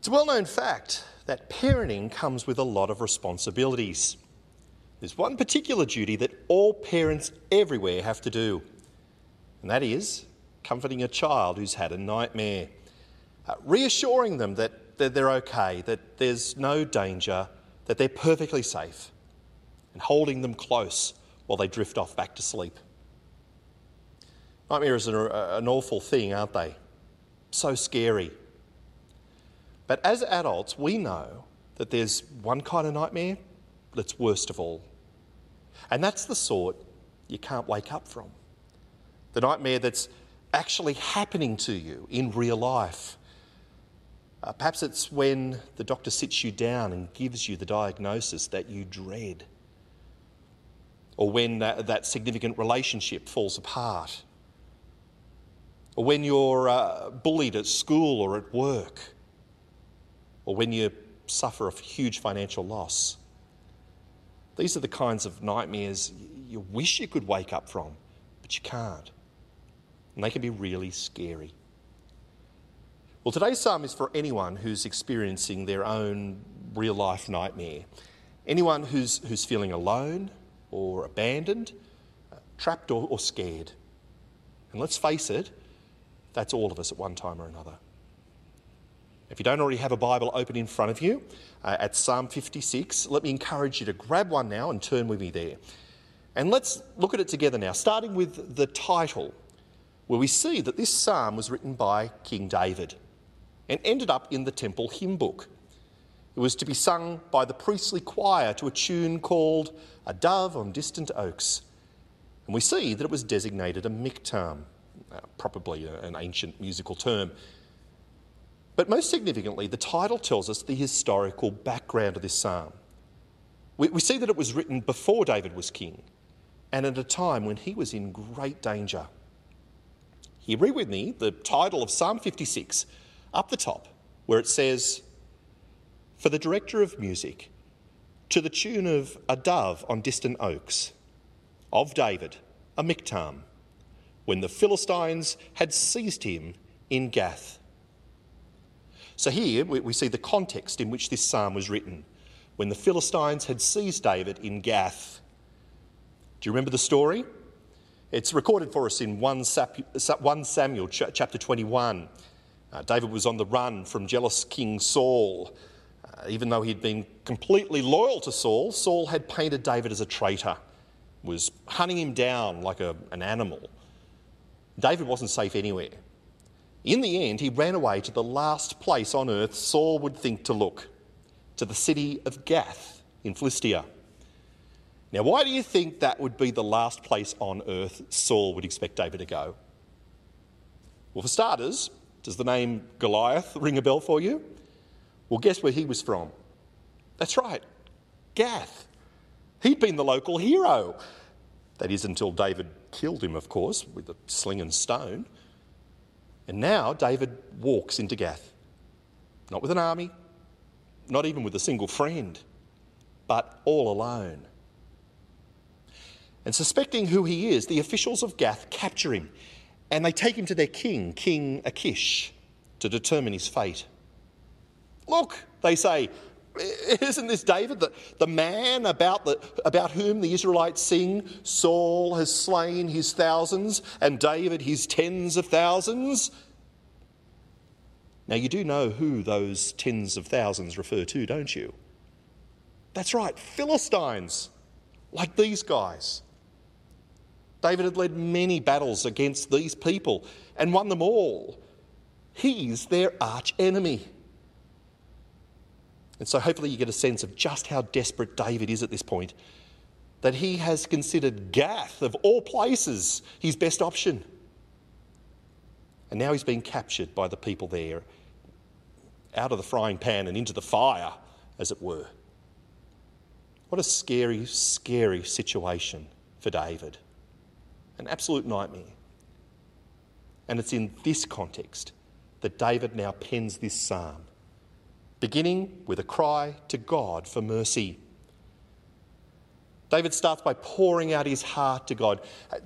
It's a well known fact that parenting comes with a lot of responsibilities. There's one particular duty that all parents everywhere have to do, and that is comforting a child who's had a nightmare, uh, reassuring them that, that they're okay, that there's no danger, that they're perfectly safe, and holding them close while they drift off back to sleep. Nightmares are an awful thing, aren't they? So scary. But as adults, we know that there's one kind of nightmare that's worst of all. And that's the sort you can't wake up from. The nightmare that's actually happening to you in real life. Uh, perhaps it's when the doctor sits you down and gives you the diagnosis that you dread. Or when that, that significant relationship falls apart. Or when you're uh, bullied at school or at work or when you suffer a huge financial loss. These are the kinds of nightmares you wish you could wake up from, but you can't. And they can be really scary. Well, today's psalm is for anyone who's experiencing their own real life nightmare. Anyone who's, who's feeling alone or abandoned, uh, trapped or, or scared. And let's face it, that's all of us at one time or another. If you don't already have a Bible open in front of you uh, at Psalm 56, let me encourage you to grab one now and turn with me there. And let's look at it together now, starting with the title, where we see that this psalm was written by King David and ended up in the temple hymn book. It was to be sung by the priestly choir to a tune called A Dove on Distant Oaks. And we see that it was designated a miktam, uh, probably an ancient musical term. But most significantly, the title tells us the historical background of this psalm. We, we see that it was written before David was king and at a time when he was in great danger. Here, read with me the title of Psalm 56 up the top, where it says, For the director of music, to the tune of A Dove on Distant Oaks, of David, a miktam, when the Philistines had seized him in Gath. So here we, see the context in which this psalm was written when the Philistines had seized David in Gath. Do you remember the story? It's recorded for us in 1 Samuel chapter 21. Uh, David was on the run from jealous King Saul. Uh, even though he'd been completely loyal to Saul, Saul had painted David as a traitor, was hunting him down like a, an animal. David wasn't safe anywhere. In the end, he ran away to the last place on earth Saul would think to look, to the city of Gath in Philistia. Now, why do you think that would be the last place on earth Saul would expect David to go? Well, for starters, does the name Goliath ring a bell for you? Well, guess where he was from? That's right, Gath. He'd been the local hero. That is until David killed him, of course, with a sling and stone. And now David walks into Gath, not with an army, not even with a single friend, but all alone. And suspecting who he is, the officials of Gath capture him and they take him to their king, King Achish, to determine his fate. Look, they say, isn't this David, the, the man about, the, about whom the Israelites sing, Saul has slain his thousands and David his tens of thousands? Now, you do know who those tens of thousands refer to, don't you? That's right, Philistines, like these guys. David had led many battles against these people and won them all. He's their arch enemy. And so hopefully you get a sense of just how desperate David is at this point. That he has considered Gath, of all places, his best option. And now he's been captured by the people there, out of the frying pan and into the fire, as it were. What a scary, scary situation for David. An absolute nightmare. And it's in this context that David now pens this psalm beginning with a cry to God for mercy. David starts by pouring out his heart to God,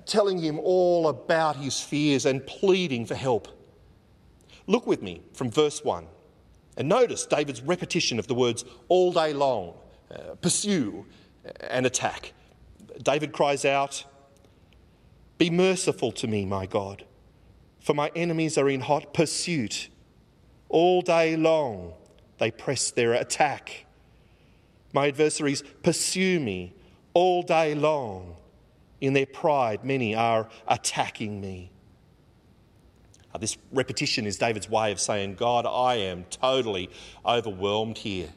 telling him all about his fears and pleading for help. Look with me from verse 1. And notice David's repetition of the words all day long uh, pursue and attack. David cries out, Be merciful to me, my God, for my enemies are in hot pursuit. All day long they press their attack. My adversaries pursue me all day long. In their pride, many are attacking me. Uh, this repetition is David's way of saying, God, I am totally overwhelmed here.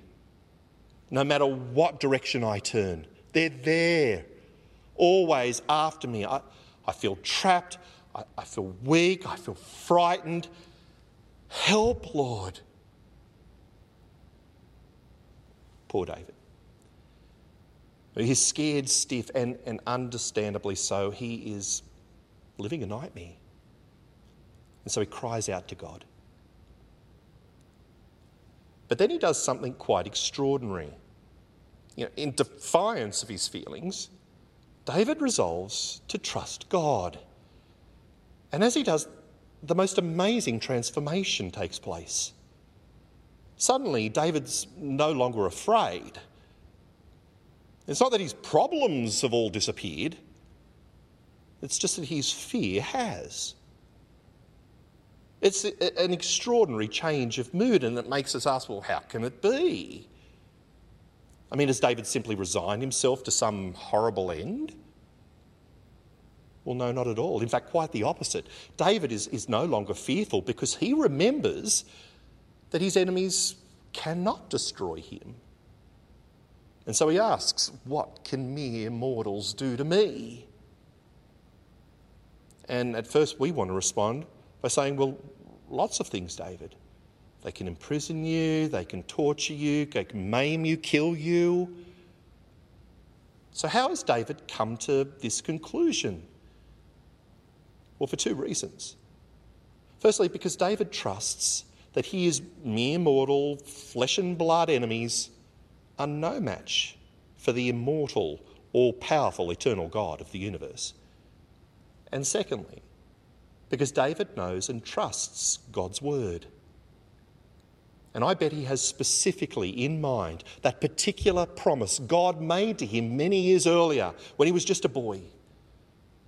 No matter what direction I turn, they're there, always after me. I, I feel trapped. I, I feel weak. I feel frightened. Help, Lord. Poor David. He's scared stiff, and, and understandably so. He is living a nightmare. And so he cries out to God. But then he does something quite extraordinary. You know, in defiance of his feelings, David resolves to trust God. And as he does, the most amazing transformation takes place. Suddenly, David's no longer afraid. It's not that his problems have all disappeared, it's just that his fear has. It's an extraordinary change of mood, and it makes us ask, well, how can it be? I mean, has David simply resigned himself to some horrible end? Well, no, not at all. In fact, quite the opposite. David is, is no longer fearful because he remembers that his enemies cannot destroy him. And so he asks, What can mere mortals do to me? And at first, we want to respond by saying, Well, lots of things, David. They can imprison you, they can torture you, they can maim you, kill you. So, how has David come to this conclusion? Well, for two reasons. Firstly, because David trusts that his mere mortal, flesh and blood enemies are no match for the immortal, all powerful, eternal God of the universe. And secondly, because David knows and trusts God's word. And I bet he has specifically in mind that particular promise God made to him many years earlier when he was just a boy.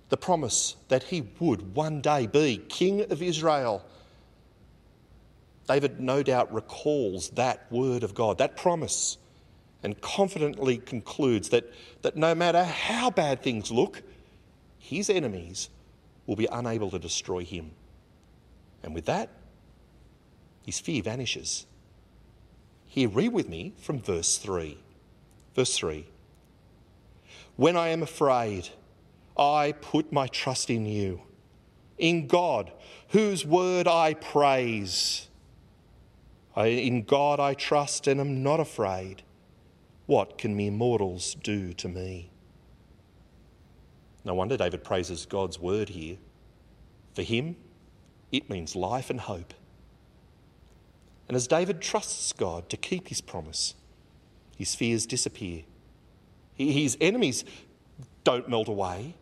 The promise that he would one day be king of Israel. David no doubt recalls that word of God, that promise, and confidently concludes that, that no matter how bad things look, his enemies will be unable to destroy him. And with that, his fear vanishes. Here, read with me from verse 3. Verse 3 When I am afraid, I put my trust in you, in God, whose word I praise. In God I trust and am not afraid. What can mere mortals do to me? No wonder David praises God's word here. For him, it means life and hope. And as David trusts God to keep his promise, his fears disappear. His enemies don't melt away,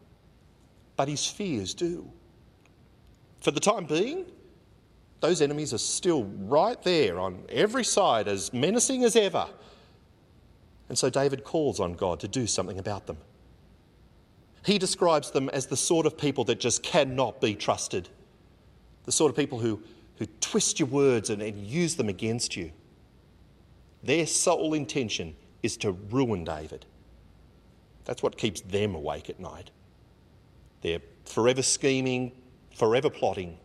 but his fears do. For the time being, those enemies are still right there on every side, as menacing as ever. And so David calls on God to do something about them. He describes them as the sort of people that just cannot be trusted, the sort of people who, who twist your words and, and use them against you. Their sole intention is to ruin David. That's what keeps them awake at night. They're forever scheming, forever plotting.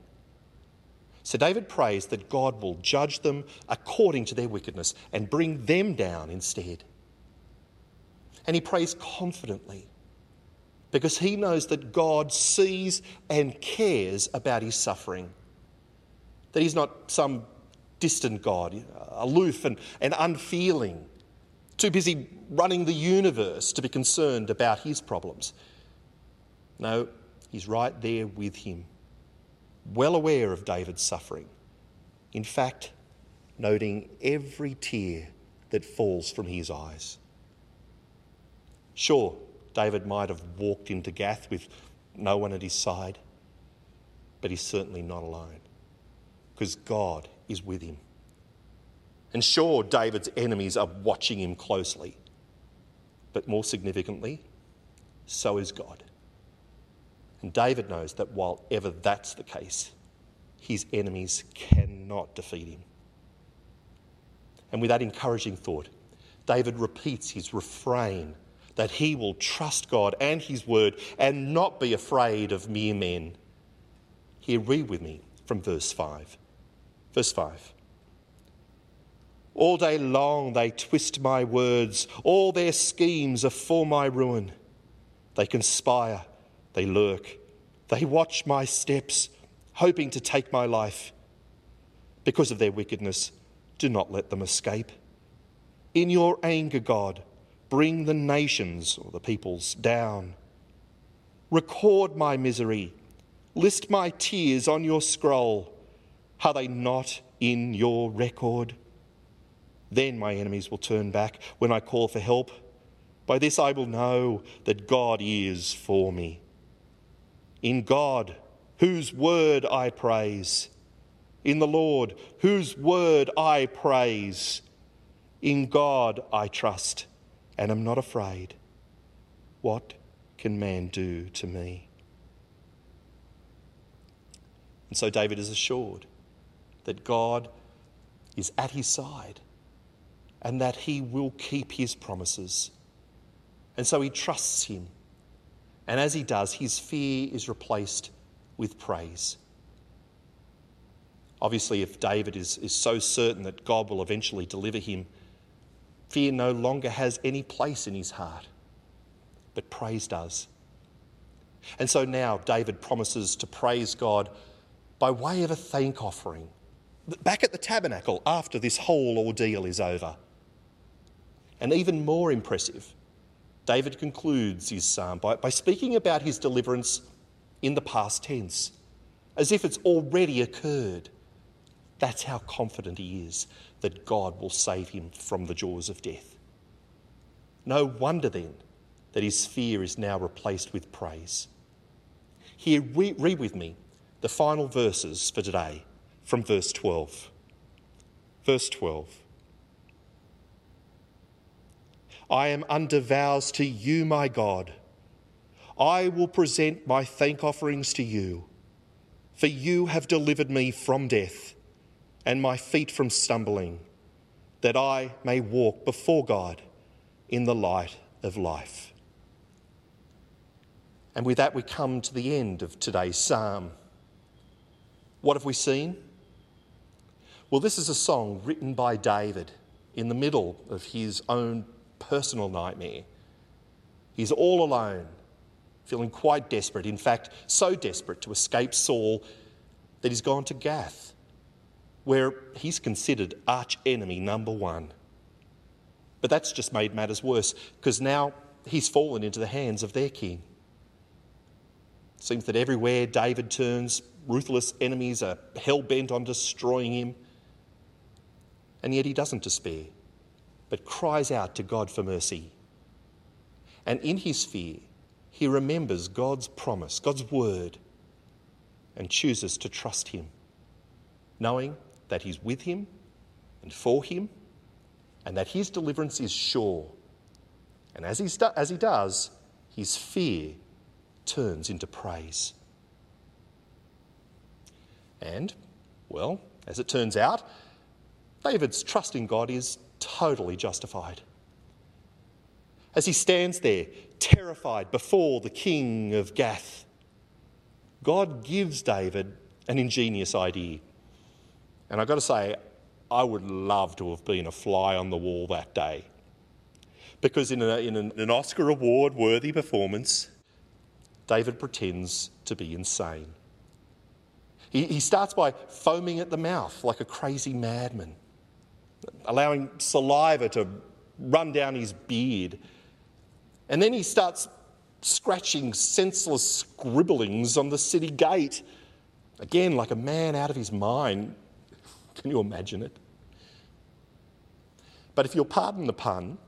So David prays that God will judge them according to their wickedness and bring them down instead. And he prays confidently because he knows that God sees and cares about his suffering. That he's not some distant God, aloof and, and unfeeling, too busy running the universe to be concerned about his problems. No, he's right there with him, well aware of David's suffering. In fact, noting every tear that falls from his eyes. Sure, David might have walked into Gath with no one at his side, but he's certainly not alone because God is with him. And sure, David's enemies are watching him closely. But more significantly, so is God. And David knows that while ever that's the case, his enemies cannot defeat him. And with that encouraging thought, David repeats his refrain that he will trust God and his word and not be afraid of mere men. Here, read with me from verse 5. Verse 5. All day long they twist my words, all their schemes are for my ruin. They conspire, they lurk, they watch my steps, hoping to take my life. Because of their wickedness, do not let them escape. In your anger, God, bring the nations or the peoples down. Record my misery, list my tears on your scroll. Are they not in your record? Then my enemies will turn back when I call for help. By this I will know that God is for me. In God, whose word I praise. In the Lord, whose word I praise. In God I trust and am not afraid. What can man do to me? And so David is assured that God is at his side and that he will keep his promises. And so he trusts him. And as he does, his fear is replaced with praise. Obviously, if David is, is so certain that God will eventually deliver him, fear no longer has any place in his heart, but praise does. And so now David promises to praise God by way of a thank offering back at the tabernacle after this whole ordeal is over. And even more impressive, David concludes his psalm by, by speaking about his deliverance in the past tense, as if it's already occurred. That's how confident he is that God will save him from the jaws of death. No wonder then that his fear is now replaced with praise. Here, read with me the final verses for today from verse 12. Verse 12. I am under vows to you, my God. I will present my thank offerings to you, for you have delivered me from death and my feet from stumbling, that I may walk before God in the light of life. And with that, we come to the end of today's psalm. What have we seen? Well, this is a song written by David in the middle of his own personal nightmare. He's all alone, feeling quite desperate. In fact, so desperate to escape Saul that he's gone to Gath, where he's considered arch enemy number one. But that's just made matters worse because now he's fallen into the hands of their king. It seems that everywhere David turns, ruthless enemies are hell bent on destroying him. And yet he doesn't despair but cries out to God for mercy. And in his fear, he remembers God's promise, God's word, and chooses to trust him, knowing that he's with him and for him, and that his deliverance is sure. And as, he's, as he does, his fear turns into praise. And, well, as it turns out, David's trust in God is totally justified. As he stands there, terrified before the king of Gath, God gives David an ingenious idea. And I've got to say, I would love to have been a fly on the wall that day. Because in, a, in an, Oscar award worthy performance, David pretends to be insane. He starts by foaming at the mouth like a crazy madman allowing saliva to run down his beard. And then he starts scratching senseless scribblings on the city gate. Again, like a man out of his mind. Can you imagine it? But if you'll pardon the pun,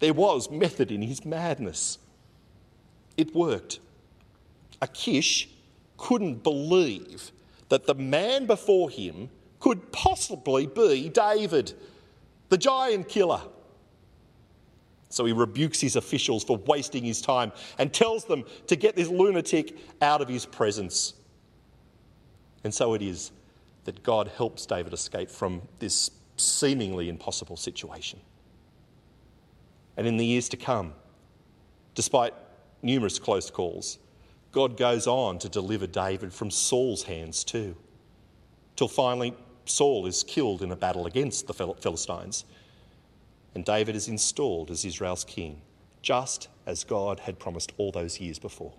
there was method in his madness. It worked. Achish couldn't believe that the man before him could possibly be David, the giant killer. So he rebukes his officials for wasting his time and tells them to get this lunatic out of his presence. And so it is that God helps David escape from this seemingly impossible situation. And in the years to come, despite numerous close calls, God goes on to deliver David from Saul's hands too, till finally Saul is killed in a battle against the Philistines, and David is installed as Israel's king, just as God had promised all those years before.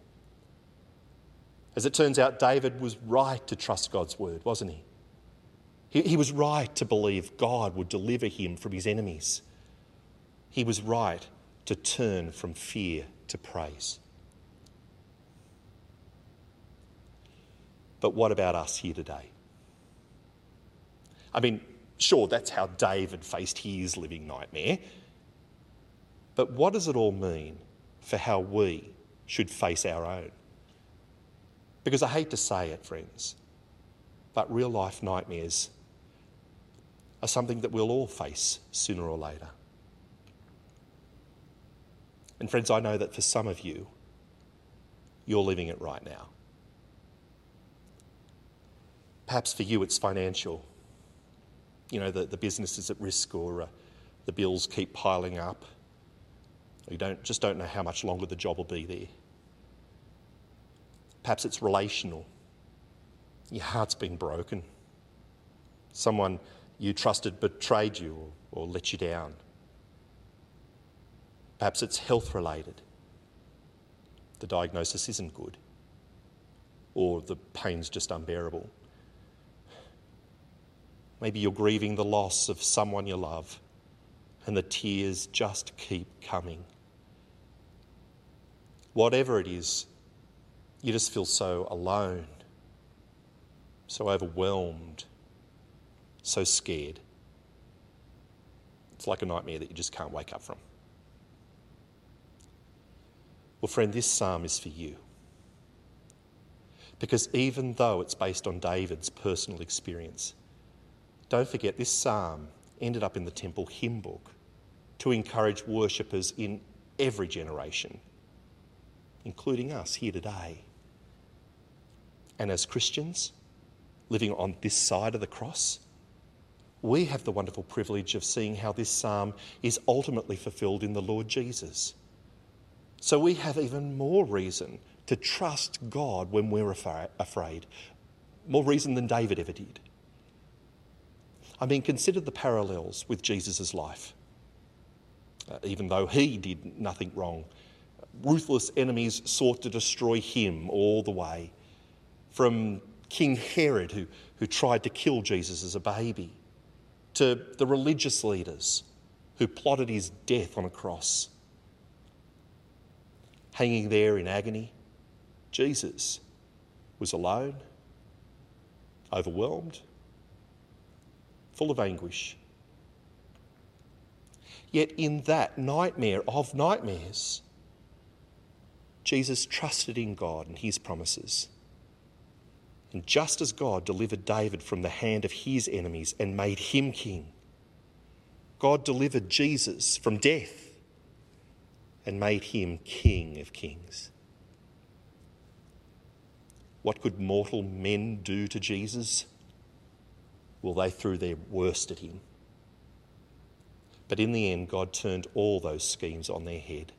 As it turns out, David was right to trust God's word, wasn't he? He, he was right to believe God would deliver him from his enemies. He was right to turn from fear to praise. But what about us here today? I mean, sure, that's how David faced his living nightmare. But what does it all mean for how we should face our own? Because I hate to say it, friends, but real life nightmares are something that we'll all face sooner or later. And, friends, I know that for some of you, you're living it right now. Perhaps for you, it's financial. You know, the, the business is at risk or uh, the bills keep piling up. You don't, just don't know how much longer the job will be there. Perhaps it's relational. Your heart's been broken. Someone you trusted betrayed you or, or let you down. Perhaps it's health related. The diagnosis isn't good, or the pain's just unbearable. Maybe you're grieving the loss of someone you love, and the tears just keep coming. Whatever it is, you just feel so alone, so overwhelmed, so scared. It's like a nightmare that you just can't wake up from. Well, friend, this psalm is for you. Because even though it's based on David's personal experience, don't forget this psalm ended up in the temple hymn book to encourage worshippers in every generation, including us here today. And as Christians living on this side of the cross, we have the wonderful privilege of seeing how this psalm is ultimately fulfilled in the Lord Jesus. So we have even more reason to trust God when we're afraid, more reason than David ever did. I mean, consider the parallels with Jesus' life. Uh, even though he did nothing wrong, ruthless enemies sought to destroy him all the way. From King Herod, who, who tried to kill Jesus as a baby, to the religious leaders who plotted his death on a cross hanging there in agony. Jesus was alone, overwhelmed, full of anguish. Yet, in that nightmare of nightmares, Jesus trusted in God and his promises. And just as God delivered David from the hand of his enemies and made him king, God delivered Jesus from death and made him King of Kings. What could mortal men do to Jesus? Well, they threw their worst at him. But in the end, God turned all those schemes on their head,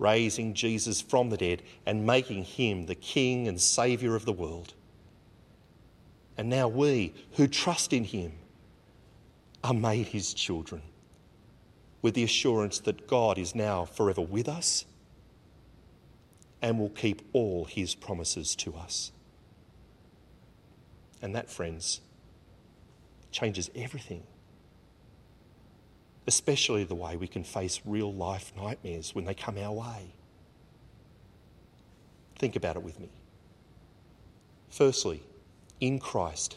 raising Jesus from the dead and making him the King and Saviour of the world. And now we, who trust in him, are made his children with the assurance that God is now forever with us and will keep all his promises to us. And that, friends, changes everything, especially the way we can face real life nightmares when they come our way. Think about it with me. Firstly, in Christ,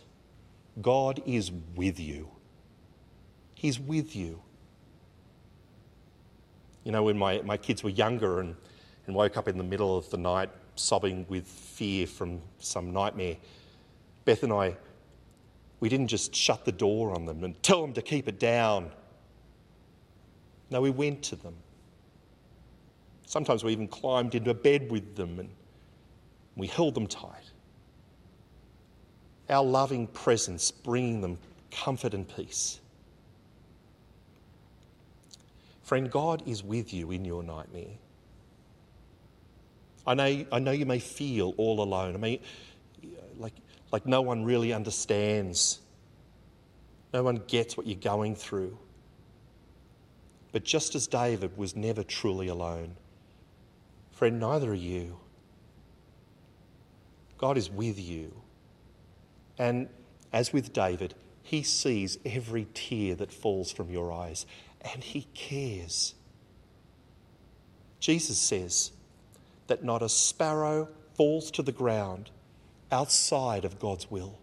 God is with you. He's with you. You know, when my, my kids were younger and, and woke up in the middle of the night sobbing with fear from some nightmare, Beth and I We didn't just shut the door on them and tell them to keep it down. No, we went to them. Sometimes we even climbed into a bed with them and we held them tight. Our loving presence bringing them comfort and peace. Friend, God is with you in your nightmare. I know, I know you may feel all alone. I mean, like, no one really understands. No one gets what you're going through. But just as David was never truly alone, friend, neither are you. God is with you. And as with David, he sees every tear that falls from your eyes and he cares. Jesus says that not a sparrow falls to the ground outside of God's will,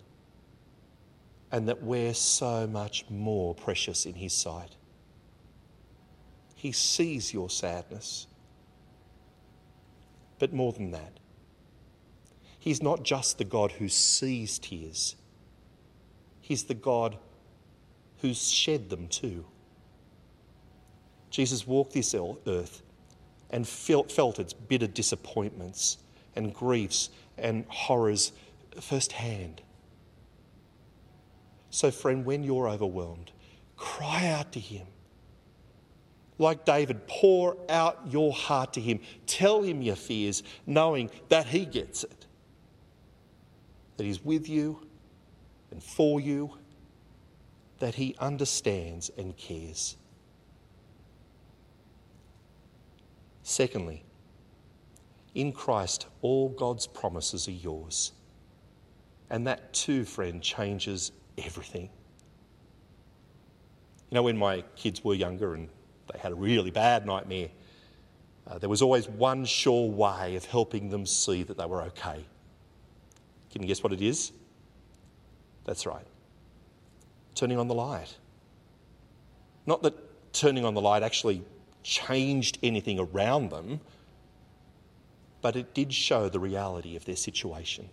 and that we're so much more precious in his sight. He sees your sadness. But more than that, He's not just the God who sees tears, He's the God who's shed them too. Jesus walked this earth and felt, felt its bitter disappointments and griefs and horrors firsthand. So, friend, when you're overwhelmed, cry out to Him. Like David, pour out your heart to Him. Tell Him your fears, knowing that He gets it that He's with you and for you, that He understands and cares. Secondly, in Christ, all God's promises are yours. And that too, friend, changes everything. You know, when my kids were younger and they had a really bad nightmare, uh, there was always one sure way of helping them see that they were okay. Can you guess what it is? That's right. Turning on the light. Not that turning on the light actually changed anything around them, but it did show the reality of their situation.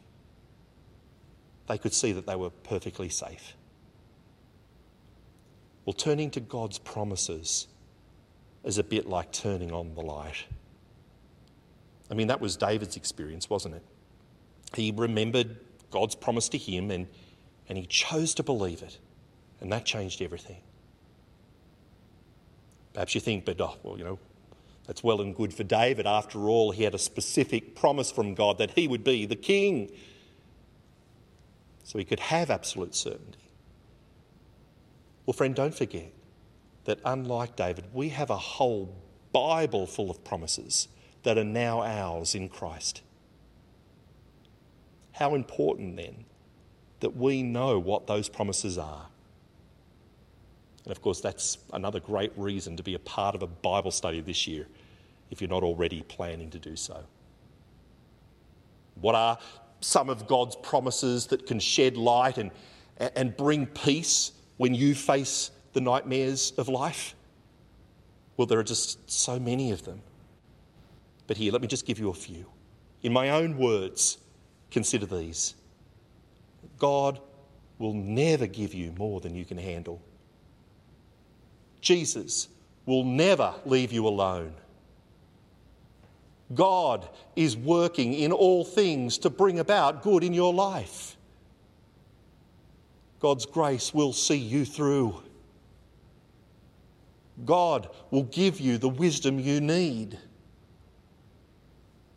They could see that they were perfectly safe. Well, turning to God's promises is a bit like turning on the light. I mean, that was David's experience, wasn't it? He remembered God's promise to him and, and he chose to believe it. And that changed everything. Perhaps you think, but oh, well, you know, that's well and good for David. After all, he had a specific promise from God that he would be the king. So he could have absolute certainty. Well, friend, don't forget that unlike David, we have a whole Bible full of promises that are now ours in Christ. How important then that we know what those promises are. And of course, that's another great reason to be a part of a Bible study this year if you're not already planning to do so. What are some of God's promises that can shed light and, and bring peace when you face the nightmares of life? Well, there are just so many of them. But here, let me just give you a few. In my own words, Consider these God will never give you more than you can handle. Jesus will never leave you alone. God is working in all things to bring about good in your life. God's grace will see you through. God will give you the wisdom you need.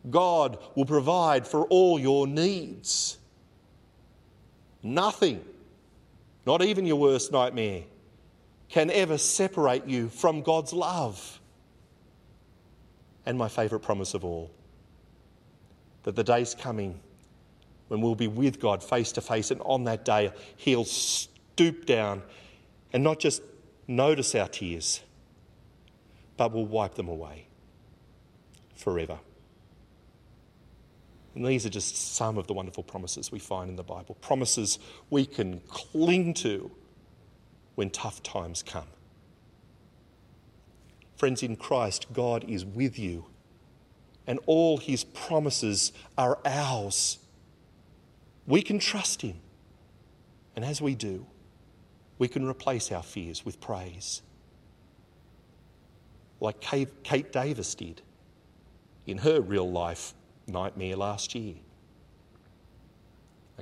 God will provide for all your needs. Nothing, not even your worst nightmare, can ever separate you from God's love. And my favourite promise of all that the day's coming when we'll be with God face to face, and on that day, He'll stoop down and not just notice our tears, but will wipe them away forever. And these are just some of the wonderful promises we find in the Bible. Promises we can cling to when tough times come. Friends, in Christ, God is with you, and all his promises are ours. We can trust him. And as we do, we can replace our fears with praise. Like Kate Davis did in her real life nightmare last year.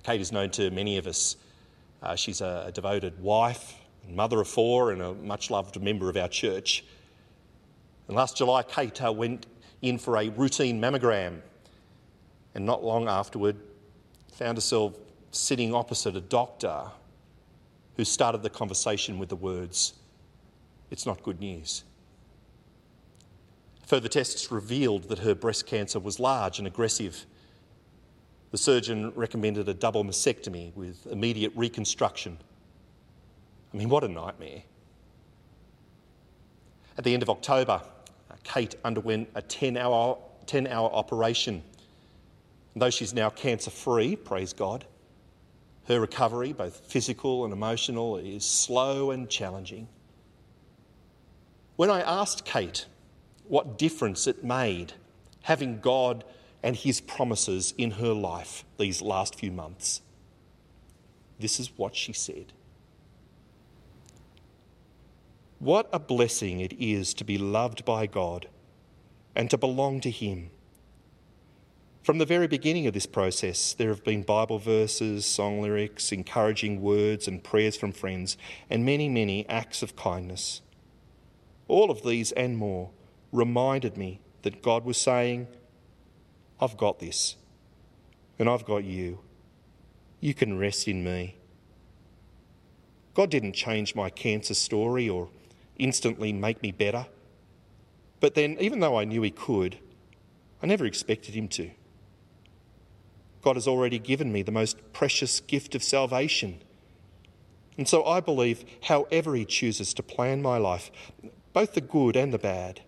Kate is known to many of us. Uh, she's a, devoted wife, mother of four, and a much loved member of our church. And last July, Kate uh, went in for a routine mammogram, and not long afterward, found herself sitting opposite a doctor who started the conversation with the words, It's not good news. Further tests revealed that her breast cancer was large and aggressive. The surgeon recommended a double mastectomy with immediate reconstruction. I mean, what a nightmare. At the end of October, Kate underwent a 10 hour, 10 hour operation. And though she's now cancer free, praise God, her recovery, both physical and emotional, is slow and challenging. When I asked Kate what difference it made having God and His promises in her life these last few months, this is what she said. What a blessing it is to be loved by God and to belong to Him from the very beginning of this process, there have been Bible verses, song lyrics, encouraging words, and prayers from friends, and many, many acts of kindness. All of these and more reminded me that God was saying, I've got this, and I've got you. You can rest in me. God didn't change my cancer story or instantly make me better. But then, even though I knew He could, I never expected Him to. God has already given me the most precious gift of salvation. And so I believe, however He chooses to plan my life, both the good and the bad,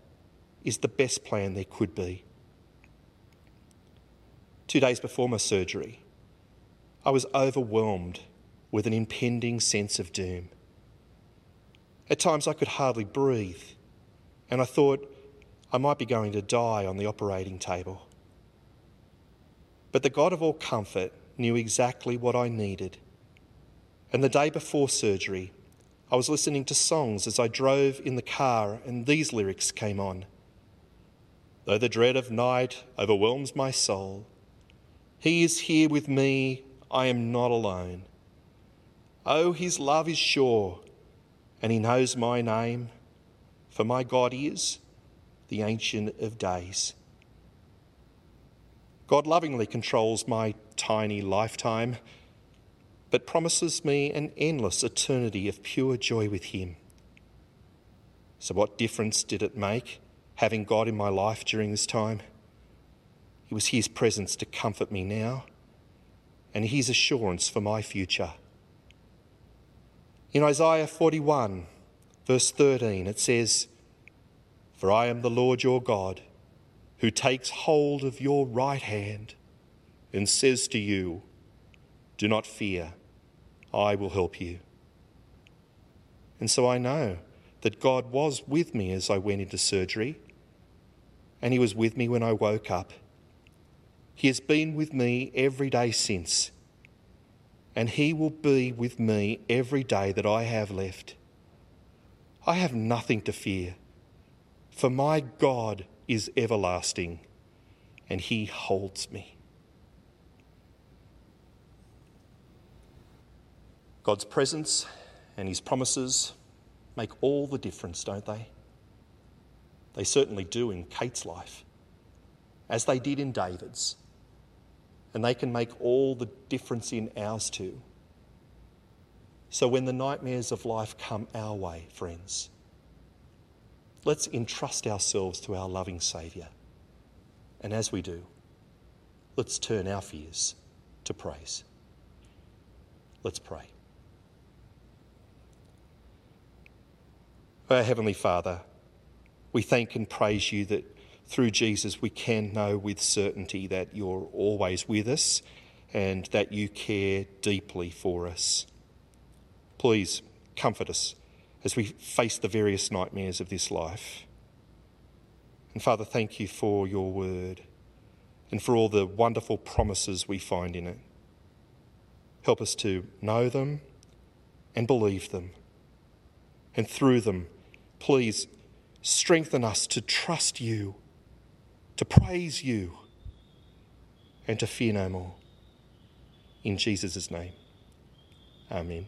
is the best plan there could be. Two days before my surgery, I was overwhelmed with an impending sense of doom. At times I could hardly breathe, and I thought I might be going to die on the operating table. But the God of all comfort knew exactly what I needed. And the day before surgery, I was listening to songs as I drove in the car, and these lyrics came on. Though the dread of night overwhelms my soul, He is here with me, I am not alone. Oh, His love is sure, and He knows my name, for my God is the Ancient of Days. God lovingly controls my tiny lifetime, but promises me an endless eternity of pure joy with Him. So, what difference did it make having God in my life during this time? It was His presence to comfort me now and His assurance for my future. In Isaiah 41, verse 13, it says, For I am the Lord your God who takes hold of your right hand and says to you, Do not fear, I will help you. And so I know that God was with me as I went into surgery, and He was with me when I woke up. He has been with me every day since, and He will be with me every day that I have left. I have nothing to fear, for my God is everlasting, and He holds me. God's presence and His promises make all the difference, don't they? They certainly do in Kate's life, as they did in David's. And they can make all the difference in ours too. So when the nightmares of life come our way, friends, Let's entrust ourselves to our loving Saviour. And as we do, let's turn our fears to praise. Let's pray. Our Heavenly Father, we thank and praise you that through Jesus we can know with certainty that you're always with us and that you care deeply for us. Please comfort us as we face the various nightmares of this life. And Father, thank you for your word and for all the wonderful promises we find in it. Help us to know them and believe them. And through them, please strengthen us to trust you, to praise you, and to fear no more. In Jesus' name, amen.